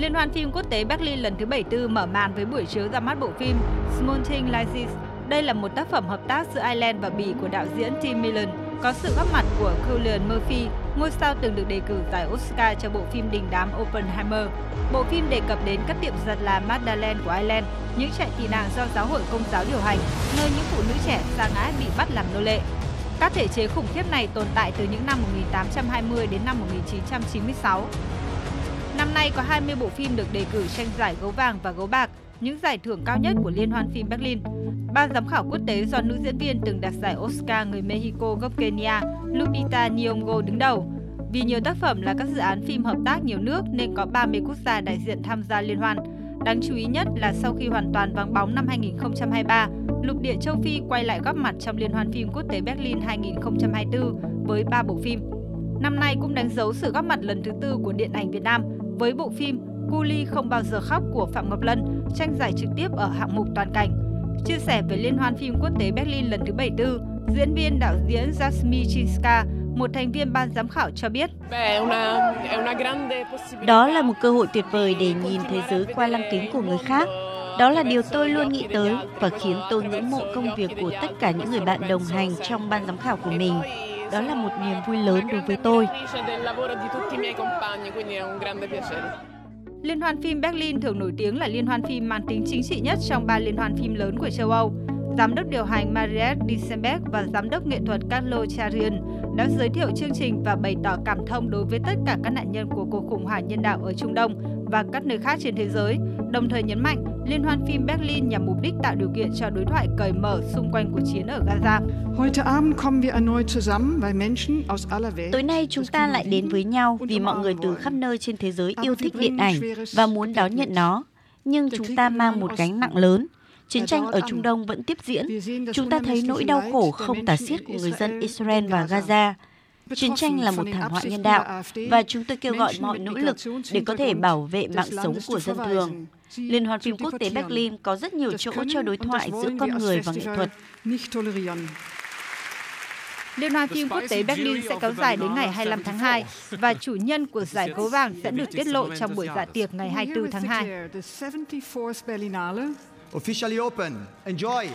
Liên hoan phim quốc tế Berlin lần thứ 74 mở màn với buổi chiếu ra mắt bộ phim Smoking License. Đây là một tác phẩm hợp tác giữa Ireland và Bỉ của đạo diễn Tim Millen, có sự góp mặt của Cillian Murphy, ngôi sao từng được đề cử giải Oscar cho bộ phim đình đám Oppenheimer. Bộ phim đề cập đến các tiệm giật là Magdalene của Ireland, những trại tị nạn do giáo hội công giáo điều hành, nơi những phụ nữ trẻ xa ngã bị bắt làm nô lệ. Các thể chế khủng khiếp này tồn tại từ những năm 1820 đến năm 1996. Năm nay có 20 bộ phim được đề cử tranh giải gấu vàng và gấu bạc, những giải thưởng cao nhất của Liên hoan phim Berlin. Ban giám khảo quốc tế do nữ diễn viên từng đạt giải Oscar người Mexico gốc Kenya, Lupita Nyong'o đứng đầu. Vì nhiều tác phẩm là các dự án phim hợp tác nhiều nước nên có 30 quốc gia đại diện tham gia liên hoan. Đáng chú ý nhất là sau khi hoàn toàn vắng bóng năm 2023, lục địa châu Phi quay lại góp mặt trong Liên hoan phim quốc tế Berlin 2024 với 3 bộ phim. Năm nay cũng đánh dấu sự góp mặt lần thứ tư của điện ảnh Việt Nam với bộ phim Cu Ly không bao giờ khóc của Phạm Ngọc Lân, tranh giải trực tiếp ở hạng mục toàn cảnh. Chia sẻ về Liên hoan phim quốc tế Berlin lần thứ 74, diễn viên đạo diễn Jasmine Chinska, một thành viên ban giám khảo cho biết. Đó là một cơ hội tuyệt vời để nhìn thế giới qua lăng kính của người khác. Đó là điều tôi luôn nghĩ tới và khiến tôi ngưỡng mộ công việc của tất cả những người bạn đồng hành trong ban giám khảo của mình. Đó là một niềm vui lớn đối với tôi. Liên hoan phim Berlin thường nổi tiếng là liên hoan phim mang tính chính trị nhất trong ba liên hoan phim lớn của châu Âu. Giám đốc điều hành Mariette Disenberg và giám đốc nghệ thuật Carlo Charian đã giới thiệu chương trình và bày tỏ cảm thông đối với tất cả các nạn nhân của cuộc khủng hoảng nhân đạo ở Trung Đông và các nơi khác trên thế giới, đồng thời nhấn mạnh Liên hoan phim Berlin nhằm mục đích tạo điều kiện cho đối thoại cởi mở xung quanh cuộc chiến ở Gaza. Tối nay chúng ta lại đến với nhau vì mọi người từ khắp nơi trên thế giới yêu thích điện ảnh và muốn đón nhận nó. Nhưng chúng ta mang một gánh nặng lớn. Chiến tranh ở Trung Đông vẫn tiếp diễn. Chúng ta thấy nỗi đau khổ không tả xiết của người dân Israel và Gaza. Chiến tranh là một thảm họa nhân đạo và chúng tôi kêu gọi mọi nỗ lực để có thể bảo vệ mạng sống của dân thường. Liên hoan phim quốc tế Berlin có rất nhiều chỗ cho đối thoại giữa con người và nghệ thuật. Liên hoan phim quốc tế Berlin sẽ kéo dài đến ngày 25 tháng 2 và chủ nhân của giải gấu vàng sẽ được tiết lộ trong buổi dạ tiệc ngày 24 tháng 2. Officially open. Enjoy!